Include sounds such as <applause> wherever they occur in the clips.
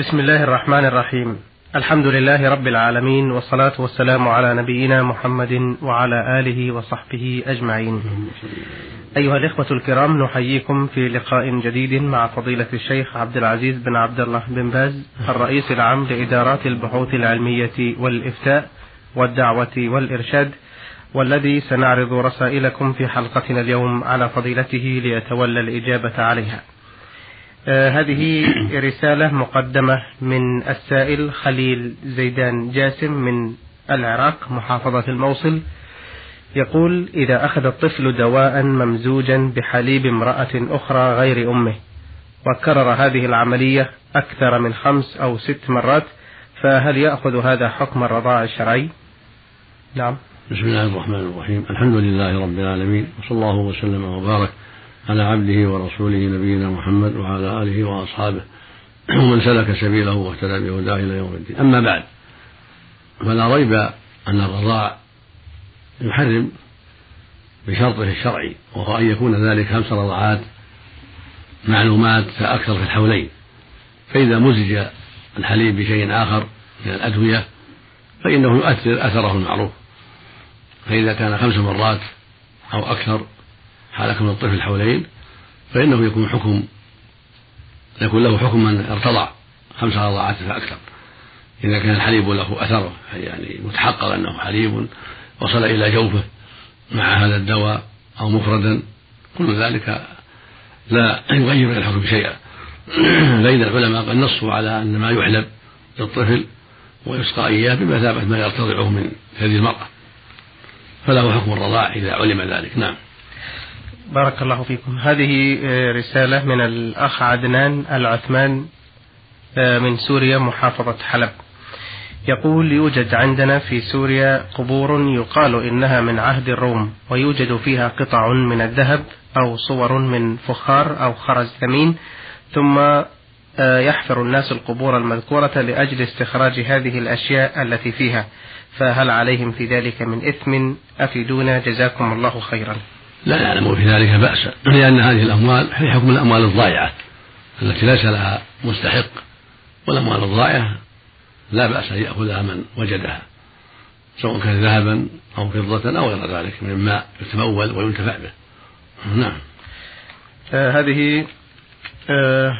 بسم الله الرحمن الرحيم. الحمد لله رب العالمين والصلاة والسلام على نبينا محمد وعلى آله وصحبه أجمعين. أيها الإخوة الكرام نحييكم في لقاء جديد مع فضيلة الشيخ عبد العزيز بن عبد الله بن باز الرئيس العام لإدارات البحوث العلمية والإفتاء والدعوة والإرشاد والذي سنعرض رسائلكم في حلقتنا اليوم على فضيلته ليتولى الإجابة عليها. هذه رسالة مقدمة من السائل خليل زيدان جاسم من العراق محافظة الموصل. يقول إذا أخذ الطفل دواء ممزوجا بحليب امرأة أخرى غير أمه وكرر هذه العملية أكثر من خمس أو ست مرات فهل يأخذ هذا حكم الرضاع الشرعي؟ نعم. بسم الله الرحمن الرحيم. الحمد لله رب العالمين وصلى الله وسلم وبارك على عبده ورسوله نبينا محمد وعلى آله وأصحابه <clears throat> ومن سلك سبيله واهتدى بهداه إلى يوم الدين. أما بعد فلا ريب أن الرضاع يحرم بشرطه الشرعي وهو أن يكون ذلك خمس رضعات معلومات فأكثر في الحولين. فإذا مزج الحليب بشيء آخر من الأدوية فإنه يؤثر أثره المعروف. فإذا كان خمس مرات أو أكثر حال كون الطفل حولين فإنه يكون حكم يكون له حكم من ارتضع خمس رضعات فأكثر. إذا كان الحليب له أثر يعني متحقق أنه حليب وصل إلى جوفه مع هذا الدواء أو مفردا كل ذلك لا يغير من الحكم شيئا. <clears throat> بين العلماء قد نصوا على أن ما يحلب للطفل ويسقى إياه بمثابة ما يرتضعه من هذه المرأة. فله حكم الرضاع إذا علم ذلك. نعم. بارك الله فيكم. هذه آه، رسالة من الأخ عدنان العثمان آه، من سوريا محافظة حلب. يقول يوجد عندنا في سوريا قبور يقال إنها من عهد الروم ويوجد فيها قطع من الذهب أو صور من فخار أو خرز ثمين ثم آه، يحفر الناس القبور المذكورة لأجل استخراج هذه الأشياء التي فيها فهل عليهم في ذلك من إثم أفيدونا؟ جزاكم الله خيرا. لا نعلم في ذلك بأسا لأن هذه الأموال هي حكم الأموال الضائعة التي ليس لها مستحق والأموال الضائعة لا بأس أن يأخذها من وجدها سواء كان ذهبا أو فضة أو غير ذلك مما يتمول وينتفع به. نعم. آه هذه آه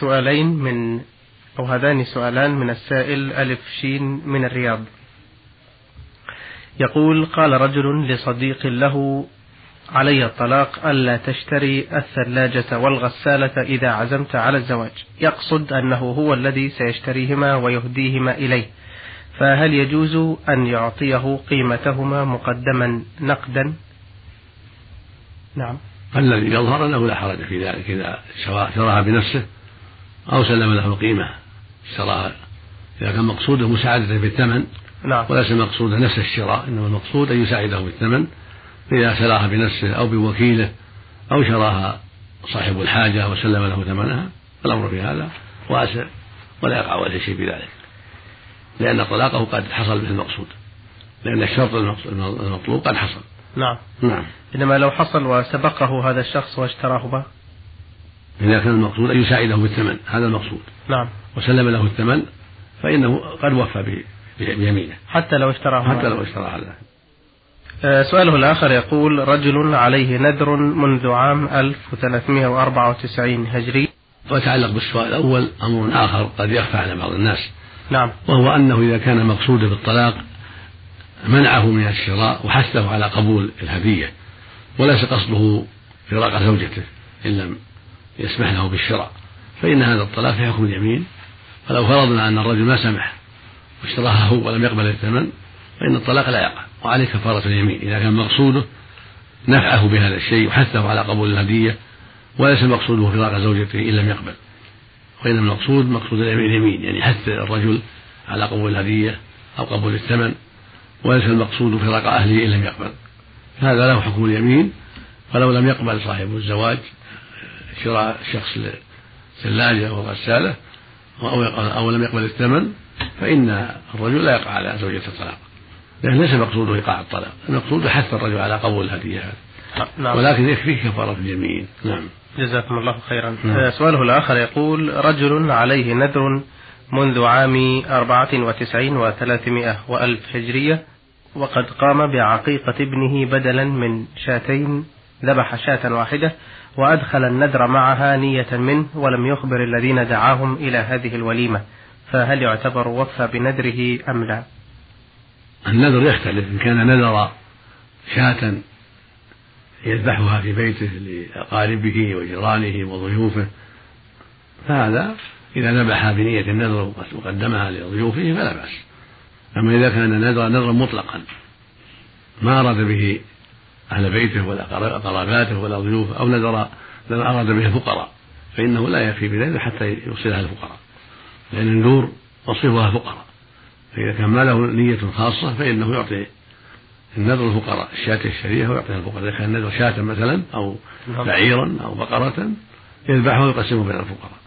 سؤالين من أو هذان سؤالان من السائل ألف شين من الرياض. يقول قال رجل لصديق له علي الطلاق ألا تشتري الثلاجة والغسالة إذا عزمت على الزواج. يقصد أنه هو الذي سيشتريهما ويهديهما إليه. فهل يجوز أن يعطيه قيمتهما مقدما نقدا؟ نعم. الذي يظهر أنه لا حرج في ذلك إذا شراها بنفسه أو سلم له القيمة اشتراها إذا كان مقصوده مساعدته بالثمن نعم. وليس مقصوده نفس الشراء إنما المقصود أن يساعده بالثمن إذا شراها بنفسه أو بوكيله أو شراها صاحب الحاجة وسلم له ثمنها الأمر في هذا واسع ولا يقع عليه شيء بذلك لأن طلاقه قد حصل به المقصود. لأن الشرط المطلوب قد حصل. نعم. نعم. إنما لو حصل وسبقه هذا الشخص واشتراه به؟ إذا كان المقصود أن يساعده بالثمن هذا المقصود. نعم. وسلم له الثمن فإنه قد وفى بيمينه. حتى لو اشتراه حتى لو اشترى هذا. سؤاله الآخر يقول رجل عليه نذر منذ عام 1394 هجري. ويتعلق بالسؤال الأول أمر آخر قد يخفى على بعض الناس. نعم. وهو أنه إذا كان مقصوده بالطلاق منعه من الشراء وحثه على قبول الهدية وليس قصده فراق زوجته إن لم يسمح له بالشراء. فإن هذا الطلاق في حكم اليمين. فلو فرضنا أن الرجل ما سمح واشتراها هو ولم يقبل الثمن فإن الطلاق لا يقع. وعليه كفارة اليمين. إذا كان مقصوده نفعه بهذا الشيء وحثه على قبول الهدية وليس مقصوده فراق زوجته إن لم يقبل. وإنما المقصود مقصود اليمين يعني حث الرجل على قبول الهدية أو قبول الثمن وليس المقصود فراق أهله إن لم يقبل. هذا له حكم اليمين فلو لم يقبل صاحب الزواج شراء شخص ثلاجة وغسالة أو لم يقبل الثمن فإن الرجل لا يقع على زوجة الطلاق. لأن ليس مقصوده إيقاع الطلاق المقصود حث الرجل على قبول الهدية نعم. ولكن يكفيه كفارة اليمين. نعم. جزاكم الله خيرا. نعم. آه، سؤاله الآخر يقول رجل عليه نذر منذ عام أربعة وتسعين وثلاثمائة وألف هجرية وقد قام بعقيقة ابنه بدلا من شاتين ذبح شاة واحدة وأدخل النذر معها نية منه ولم يخبر الذين دعاهم إلى هذه الوليمة. فهل يعتبر وفى بنذره أم لا؟ النذر يختلف إن كان نذر شاة يذبحها في بيته لأقاربه وجيرانه وضيوفه فهذا إذا ذبح بنية النذر وقدمها لضيوفه فلا بأس. أما إذا كان نذر نذرا مطلقا ما أراد به أهل بيته ولا قراباته ولا ضيوفه أو نذر أراد به الفقراء فإنه لا يكفي بذلك حتى يوصلها الفقراء لأن النذور تصرفها فقراء. فإذا كان ما له نية خاصة فإنه يعطي النذر الفقراء الشاة الشريفة ويعطيها الفقراء إذا كان النذر شاة مثلا أو نعم. بعيرا أو بقرة يذبحها ويقسمه بين الفقراء.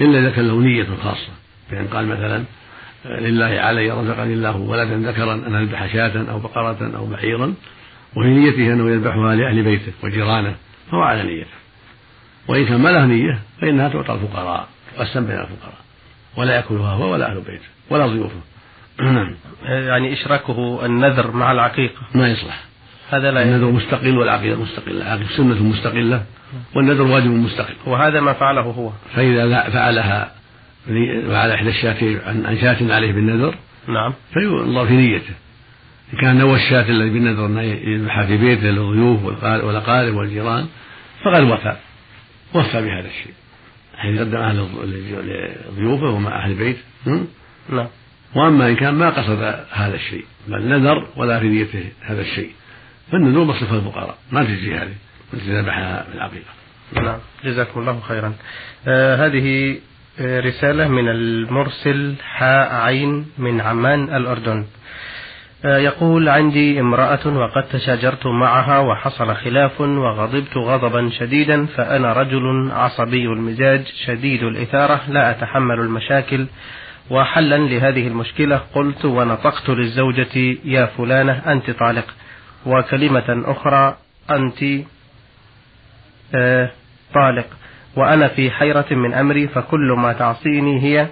إلا إذا كان له نية خاصة. بأن قال مثلا لله علي رزقني الله ولدا ذكرا أن أذبح شاة أو بقرة أو بعيرا وفي نيته أنه يذبحها لأهل بيته وجيرانه فهو على نيته وإن كان ما له نية فإنها تعطى الفقراء تقسم بين الفقراء. ولا يأكلها هو ولا أهل بيته ولا ضيوفه. <clears throat> يعني إشراكه النذر مع العقيقة. ما يصلح. هذا لا النذر مستقل والعقيدة مستقلة. العقيقة سنة مستقلة والنذر واجب مستقل. وهذا ما فعله هو. فإذا فعلها فعل إحدى الشاتين عن شاة عليه بالنذر نعم. فينظر في نيته. إن كان نوى الشاة الذي بالنذر أن يذبحها في بيته للضيوف والأقارب والجيران فقد وفى. وفى بهذا الشيء. حيث قدم أهل لضيوفه ومع أهل البيت نعم. وأما إن كان ما قصد هذا الشيء بل نذر ولا في نيته هذا الشيء. فالنذور مصرف الفقراء ما تجزي هذه التي ذبحها في العقيقه نعم جزاكم الله خيرا. آه هذه آه، رسالة من المرسل حاء عين من عمان الأردن. آه يقول عندي امرأة وقد تشاجرت معها وحصل خلاف وغضبت غضبا شديدا فأنا رجل عصبي المزاج شديد الإثارة لا أتحمل المشاكل. وحلا لهذه المشكلة قلت ونطقت للزوجة يا فلانة أنت طالق. وكلمة أخرى أنت آه طالق. وأنا في حيرة من أمري فكل ما تعصيني هي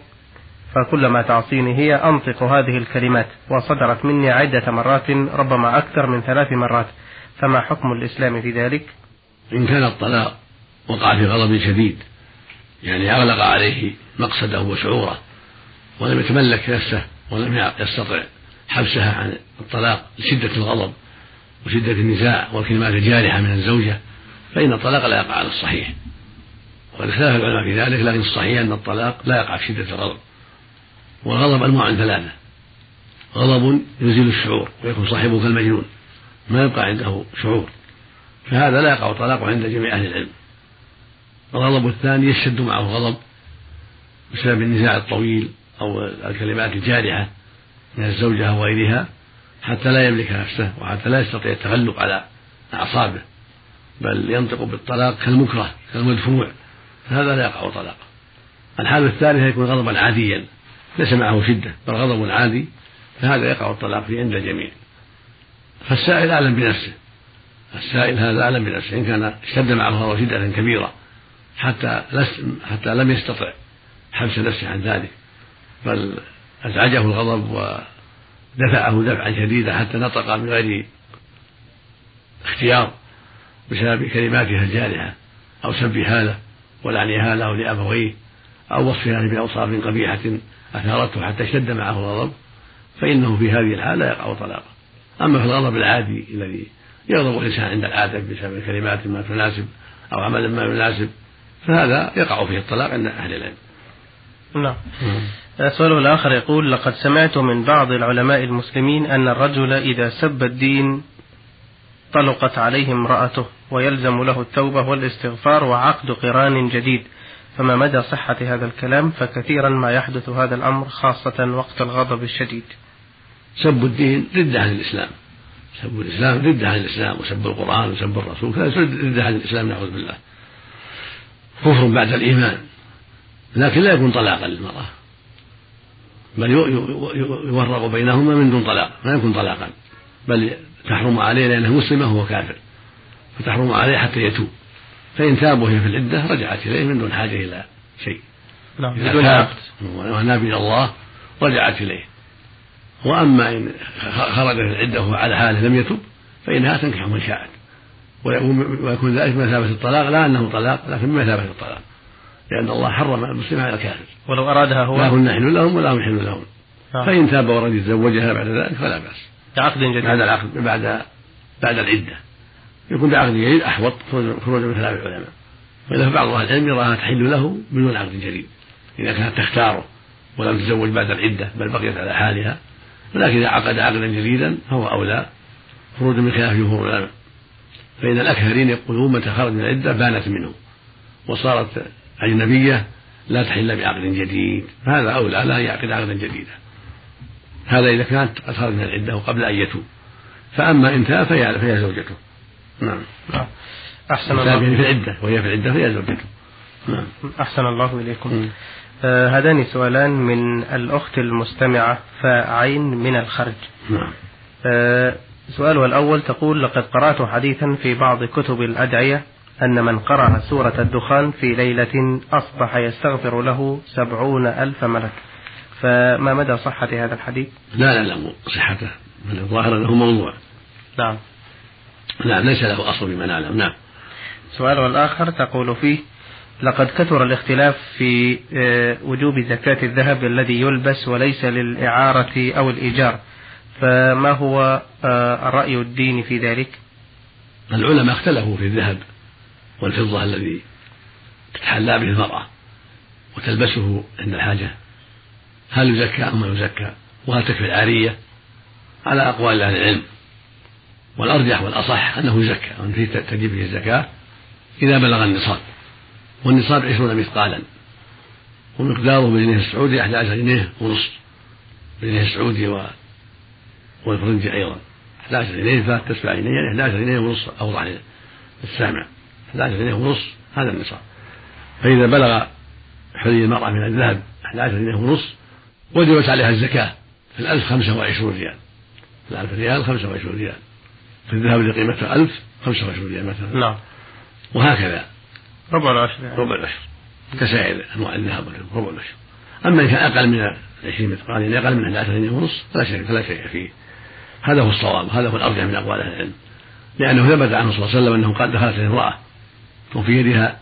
فكل ما تعصيني هي أنطق هذه الكلمات. وصدرت مني عدة مرات ربما أكثر من ثلاث مرات. فما حكم الإسلام في ذلك؟ إن كان الطلاق وقع في غضب شديد يعني أغلق عليه مقصده وشعوره. ولم يتملك نفسه ولم يستطع حبسها عن الطلاق لشدة الغضب وشدة النزاع والكلمات الجارحة من الزوجة فإن الطلاق لا يقع على الصحيح. وقد اختلف العلماء في ذلك لكن الصحيح أن الطلاق لا يقع في شدة الغضب. والغضب أنواع ثلاثة. غضب يزيل الشعور ويكون صاحبه كالمجنون. ما يبقى عنده شعور. فهذا لا يقع الطلاق عند جميع أهل العلم. الغضب الثاني يشتد معه غضب بسبب النزاع الطويل أو الكلمات الجارحة من الزوجة أو غيرها حتى لا يملك نفسه وحتى لا يستطيع التغلب على أعصابه بل ينطق بالطلاق كالمكره كالمدفوع. فهذا لا يقع طلاق. الحالة الثالثة يكون غضبا عاديا ليس معه شدة بل غضب عادي فهذا يقع الطلاق فيه عند الجميع. فالسائل أعلم بنفسه. السائل هذا أعلم بنفسه إن كان اشتد معه شدة كبيرة حتى حتى لم يستطع حبس نفسه عن ذلك. بل أزعجه الغضب ودفعه دفعا شديدا حتى نطق من غير اختيار بسبب كلماتها الجارحة أو سبها له ولعنها له لأبويه أو وصفها بأوصاف قبيحة أثارته حتى اشتد معه الغضب فإنه في هذه الحالة يقع طلاقا. أما في الغضب العادي الذي يغضب الإنسان عند العادة بسبب كلمات ما تناسب أو عمل ما يناسب فهذا يقع فيه الطلاق عند أهل العلم. نعم. سؤاله الآخر يقول لقد سمعت من بعض العلماء المسلمين أن الرجل إذا سب الدين طلقت عليه امرأته ويلزم له التوبة والاستغفار وعقد قران جديد. فما مدى صحة هذا الكلام؟ فكثيرا ما يحدث هذا الأمر خاصة وقت الغضب الشديد. سب الدين ردة عن الإسلام. سب الإسلام ردة عن الإسلام وسب القرآن وسب الرسول هذا ردة عن الإسلام نعوذ بالله. كفر بعد الإيمان لكن لا يكون طلاقا للمرأة. بل يورق بينهما من دون طلاق ما يكون طلاقا. بل تحرم عليه لأنه مسلم وهو كافر. فتحرم عليه حتى يتوب. فإن تاب وهي في العدة رجعت إليه من دون حاجة إلى شيء. نعم. بدون عقد. وناب إلى الله رجعت إليه. وأما إن خرج في العدة وهو على حاله لم يتب فإنها تنكح من شاءت. ويكون ذلك بمثابة الطلاق لا أنه طلاق لكن بمثابة الطلاق. لأن الله حرم المسلم على الكافر. ولو أرادها هو. لا هن حل لهم ولا هم حل لهم. آه. فإن تاب ورد يتزوجها بعد ذلك فلا بأس. بعقد جديد. بعد العقد بعد بعد العدة. يكون بعقد جديد أحوط خروج من خلاف العلماء. وإلا فبعض أهل العلم يراها تحل له بدون عقد جديد. إذا كانت تختاره ولم تتزوج بعد العدة بل بقيت على حالها. ولكن إذا عقد عقدا جديدا فهو أولى. خروج من خلاف جمهور العلماء. فإن الأكثرين يقولون متى خرج من العدة بانت منه. وصارت أجنبية لا تحل بعقد جديد فهذا أولى لا يعقد عقدا جديدا. هذا إذا كانت قد خرج من العدة وقبل أن يتوب. فأما إن تاب فهي, فهي زوجته. نعم. نعم. أحسن الله في العدة وهي في العدة فهي زوجته. نعم. أحسن الله إليكم. آه هذان سؤالان من الأخت المستمعة فعين من الخرج. نعم. آه سؤالها الأول تقول لقد قرأت حديثا في بعض كتب الأدعية أن من قرأ سورة الدخان في ليلة أصبح يستغفر له سبعون ألف ملك. فما مدى صحة هذا الحديث؟ لا لا لا صحته. من الظاهر أنه موضوع. نعم. نعم ليس له أصل بما نعلم. نعم. سؤال الآخر تقول فيه لقد كثر الاختلاف في آه، وجوب زكاة الذهب الذي يلبس وليس للإعارة أو الإيجار. فما هو آه، الرأي الديني في ذلك؟ العلماء اختلفوا في الذهب. والفضة الذي تتحلى به المرأة وتلبسه عند الحاجة هل يزكى أم ما يزكى؟ وهل تكفي العارية؟ على أقوال أهل العلم. والأرجح والأصح أنه يزكى أن فيه تجب فيه الزكاة إذا بلغ النصاب. والنصاب عشرون مثقالا. ومقداره بالجنيه السعودي 11 جنيه ونصف. بالجنيه السعودي. والفرنجي أيضا. 11 جنيه فات تسبع جنيه يعني 11 جنيه ونصف. أوضح للسامع. 11 جنيه ونصف هذا النصاب. فإذا بلغ حلي المرأة من الذهب 11 جنيه ونصف وجبت عليها الزكاة في الألف خمسة وعشرون ريال. في الألف ريال خمسة وعشرون ريال. في الذهب اللي قيمته ألف خمسة وعشرون ريال مثلا. نعم. وهكذا. ربع العشر يعني. ربع العشر. كسائر أنواع الذهب ربع العشر. أما إن كان أقل من 20 مثقال يعني أقل من 11 جنيه ونصف فلا شيء فلا شيء فيه. هذا هو الصواب هذا هو الأرجح من أقوال أهل العلم. لأنه ثبت عنه صلى الله عليه وسلم أنه قال دخلت امرأة وفي يدها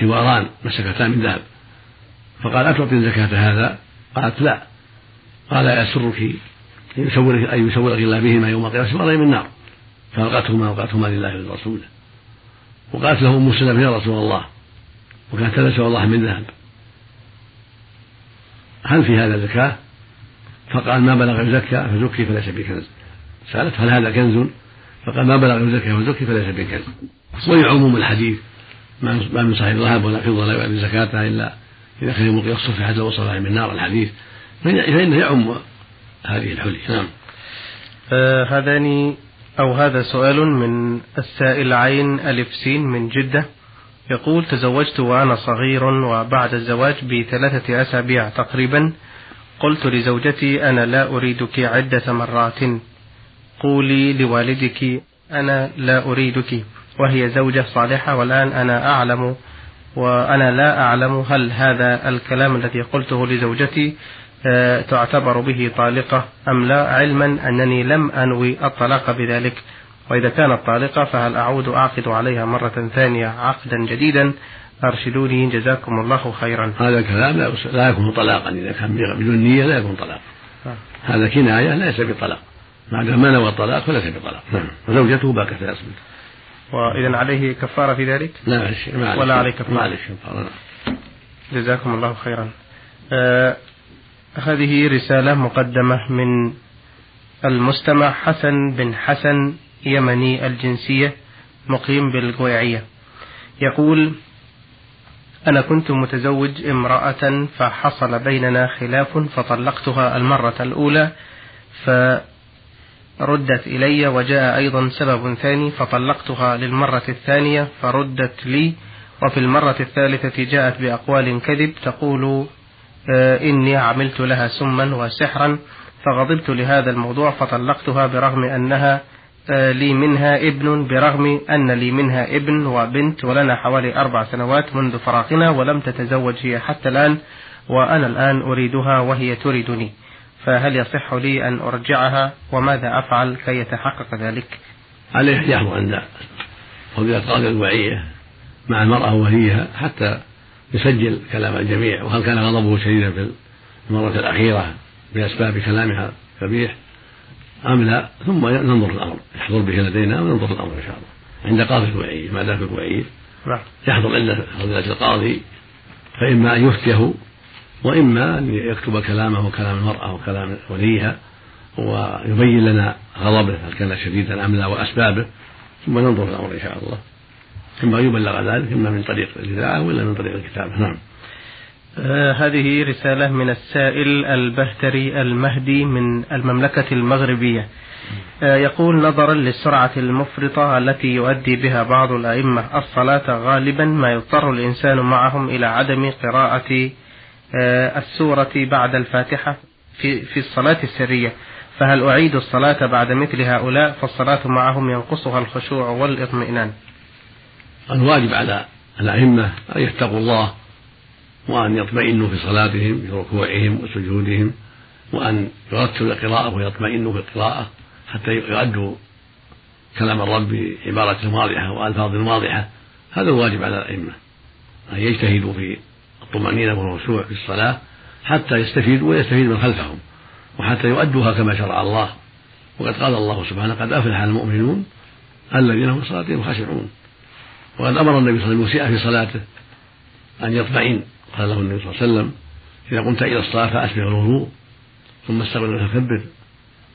سواران مسكتان من ذهب. فقال أتعطي زكاة هذا؟ قالت لا. قال يسرك أن يسورك أن يسورك الله بهما يوم القيامة سوارين من النار. فألقتهما وألقتهما لله ولرسوله وقالت له أم سلمة يا رسول الله. وكانت تلبس الله من ذهب. هل في هذا زكاة؟ فقال ما بلغ يزكى فزكي فليس بكنز. سألت هل هذا كنز؟ فقال ما بلغ يزكى فزكي فليس بكنز. ولعموم الحديث. ما من صاحب ذهب ولا فضة لا يؤدي زكاتها إلا إذا كان يوم القيامة صفحت وصلها من نار الحديث. فإنه يعم هذه الحلي. نعم. آه هذان أو هذا سؤال من السائل عين ألف سين من جدة. يقول تزوجت وأنا صغير وبعد الزواج بثلاثة أسابيع تقريبا. قلت لزوجتي أنا لا أريدك عدة مرات. قولي لوالدك أنا لا أريدك. وهي زوجة صالحة والآن أنا أعلم وأنا لا أعلم هل هذا الكلام الذي قلته لزوجتي آه، تعتبر به طالقة أم لا علما أنني لم أنوي الطلاق بذلك. وإذا كانت طالقة فهل أعود أعقد عليها مرة ثانية عقدا جديدا؟ أرشدوني جزاكم الله خيرا. هذا الكلام لا يكون طلاقا. إذا كان بدون نية لا يكون طلاق. آه. هذا كناية ليس بطلاق. ما دام ما نوى الطلاق فليس بطلاق. نعم. وزوجته باقت ثلاث وإذا عليه كفارة في ذلك؟ لا معلش ولا عليه كفارة؟ معلش كفارة جزاكم الله خيرا. آه هذه رسالة مقدمة من المستمع حسن بن حسن يمني الجنسية مقيم بالقويعية يقول أنا كنت متزوج امرأة فحصل بيننا خلاف فطلقتها المرة الأولى فردت إلي وجاء أيضا سبب ثاني فطلقتها للمرة الثانية فردت لي وفي المرة الثالثة جاءت بأقوال كذب تقول آه، إني عملت لها سما وسحرا فغضبت لهذا الموضوع فطلقتها برغم أنها آه، لي منها ابن برغم أن لي منها ابن وبنت ولنا حوالي أربع سنوات منذ فراقنا ولم تتزوج هي حتى الآن وأنا الآن أريدها وهي تريدني. فهل يصح لي أن أرجعها وماذا أفعل كي يتحقق ذلك؟ عليه يحضر عند فضيلة قاضي الوعية مع المرأة ووليها حتى يسجل كلام الجميع. وهل كان غضبه شديدا في المرة الأخيرة بأسباب كلامها كبيح أم لا؟ ثم ننظر الأمر. يحضر به لدينا وننظر الأمر إن شاء الله. عند قاضي الوعية ما دام في الوعية نعم. يحضر عند فضيلة القاضي فإما أن يفتيه وإما أن يكتب كلامه وكلام المرأة وكلام وليها ويبين لنا غضبه هل كان شديدا أم لا وأسبابه ثم ننظر في الأمر إن شاء الله. ثم يبلغ ذلك إما من طريق الإذاعة وإلا من طريق الكتابة نعم. آه هذه رسالة من السائل البهتري المهدي من المملكة المغربية. آه يقول نظرا للسرعة المفرطة التي يؤدي بها بعض الأئمة الصلاة غالبا ما يضطر الإنسان معهم إلى عدم قراءة السورة بعد الفاتحة في, في الصلاة السرية. فهل أعيد الصلاة بعد مثل هؤلاء؟ فالصلاة معهم ينقصها الخشوع والاطمئنان. الواجب على الأئمة أن يتقوا الله وأن يطمئنوا في صلاتهم في ركوعهم وسجودهم وأن يرتلوا القراءة ويطمئنوا في القراءة حتى يؤدوا كلام الرب بعبارة واضحة وألفاظ واضحة. هذا الواجب على الأئمة أن يجتهدوا في الطمأنينة والخشوع في الصلاة حتى يستفيدوا ويستفيد من خلفهم وحتى يؤدوها كما شرع الله. وقد قال الله سبحانه قد أفلح المؤمنون الذين هم صلاتهم خاشعون. وقد أمر النبي صلى الله عليه وسلم في صلاته أن يطمئن. قال له النبي صلى الله عليه وسلم إذا قمت إلى الصلاة فأسبغ الوضوء ثم استغفر وتكبر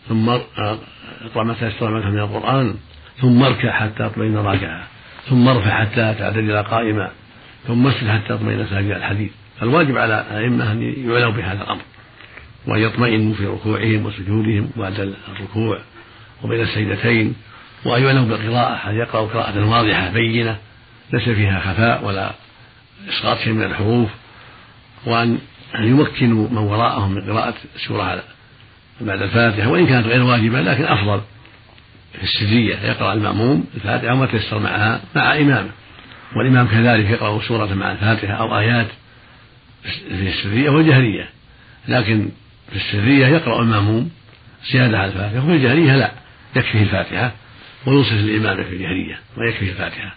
ثم اقرأ ما تيسر منك من القرآن ثم اركع حتى تطمئن راكعا ثم ارفع حتى تعتدل قائما. ثم اسجد حتى تطمئن ساجدا الحديث. فالواجب على الأئمة أن يعلوا بهذا الأمر وأن يطمئنوا في ركوعهم وسجودهم بعد الركوع وبين السجدتين وأن يعلموا بالقراءة أن يقرأوا قراءة واضحة بينة ليس فيها خفاء ولا إسقاط شيء من الحروف وأن يمكنوا من وراءهم من قراءة السورة بعد الفاتحة وإن كانت غير واجبة لكن أفضل في السرية يقرأ المأموم الفاتحة وما تيسر معها مع إمامه. والإمام كذلك يقرأ سورة مع الفاتحة أو آيات في السرية والجهرية لكن في السرية يقرأ المأموم زيادة على الفاتحة وفي الجهرية لا يكفيه الفاتحة وينصف الإمام في الجهرية ويكفيه الفاتحة.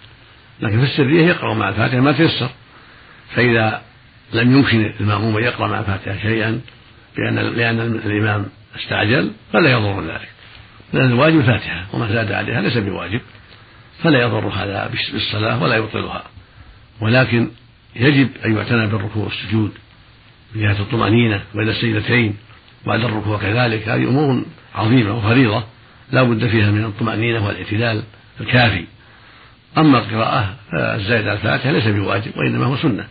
لكن في السرية يقرأ مع الفاتحة ما تيسر. فإذا لم يمكن المأموم أن يقرأ مع الفاتحة شيئا لأن لأن الإمام استعجل فلا يضر ذلك. لأن الواجب الفاتحة وما زاد عليها ليس بواجب. فلا يضر هذا بالصلاة ولا يبطلها. ولكن يجب أن يعتنى بالركوع والسجود من جهة الطمأنينة بين السيدتين بعد الركوع كذلك. هذه أمور عظيمة وفريضة لا بد فيها من الطمأنينة والاعتدال الكافي. أما القراءة الزائدة على الفاتحة ليس بواجب وإنما هو سنة.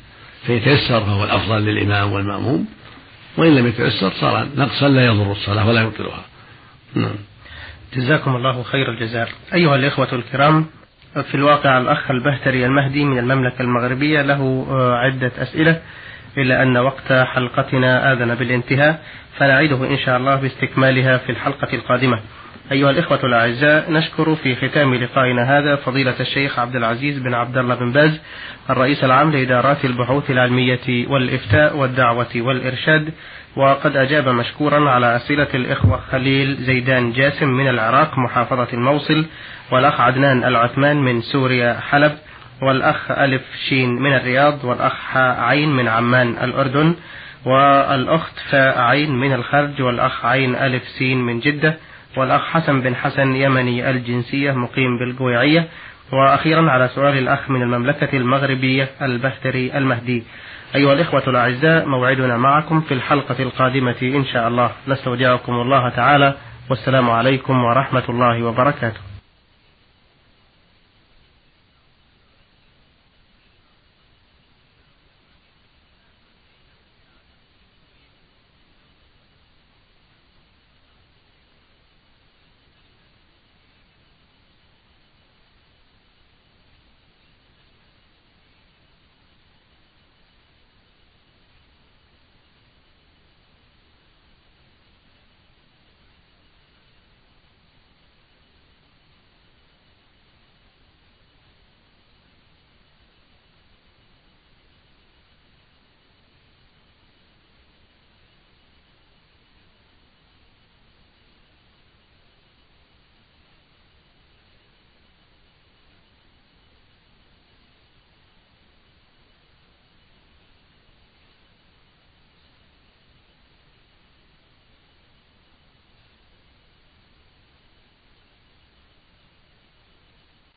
فيتيسر فهو الأفضل للإمام والمأموم. وإن لم يتيسر صار نقصا لا يضر الصلاة ولا يبطلها. نعم. جزاكم الله خير الجزاء. أيها الإخوة الكرام في الواقع الأخ البهتري المهدي من المملكة المغربية له عدة أسئلة إلا أن وقت حلقتنا آذن بالانتهاء فنعيده إن شاء الله باستكمالها في الحلقة القادمة. أيها الإخوة الأعزاء نشكر في ختام لقائنا هذا فضيلة الشيخ عبد العزيز بن عبد الله بن باز الرئيس العام لإدارات البحوث العلمية والإفتاء والدعوة والإرشاد وقد أجاب مشكورا على أسئلة الإخوة خليل زيدان جاسم من العراق محافظة الموصل والأخ عدنان العثمان من سوريا حلب والأخ ألف شين من الرياض والأخ عين من عمان الأردن والأخت فاء عين من الخرج والأخ عين ألف سين من جدة والأخ حسن بن حسن يمني الجنسية مقيم بالقويعية وأخيرا على سؤال الأخ من المملكة المغربية البهتري المهدي. أيها الإخوة الأعزاء موعدنا معكم في الحلقة القادمة إن شاء الله. نستودعكم الله تعالى والسلام عليكم ورحمة الله وبركاته.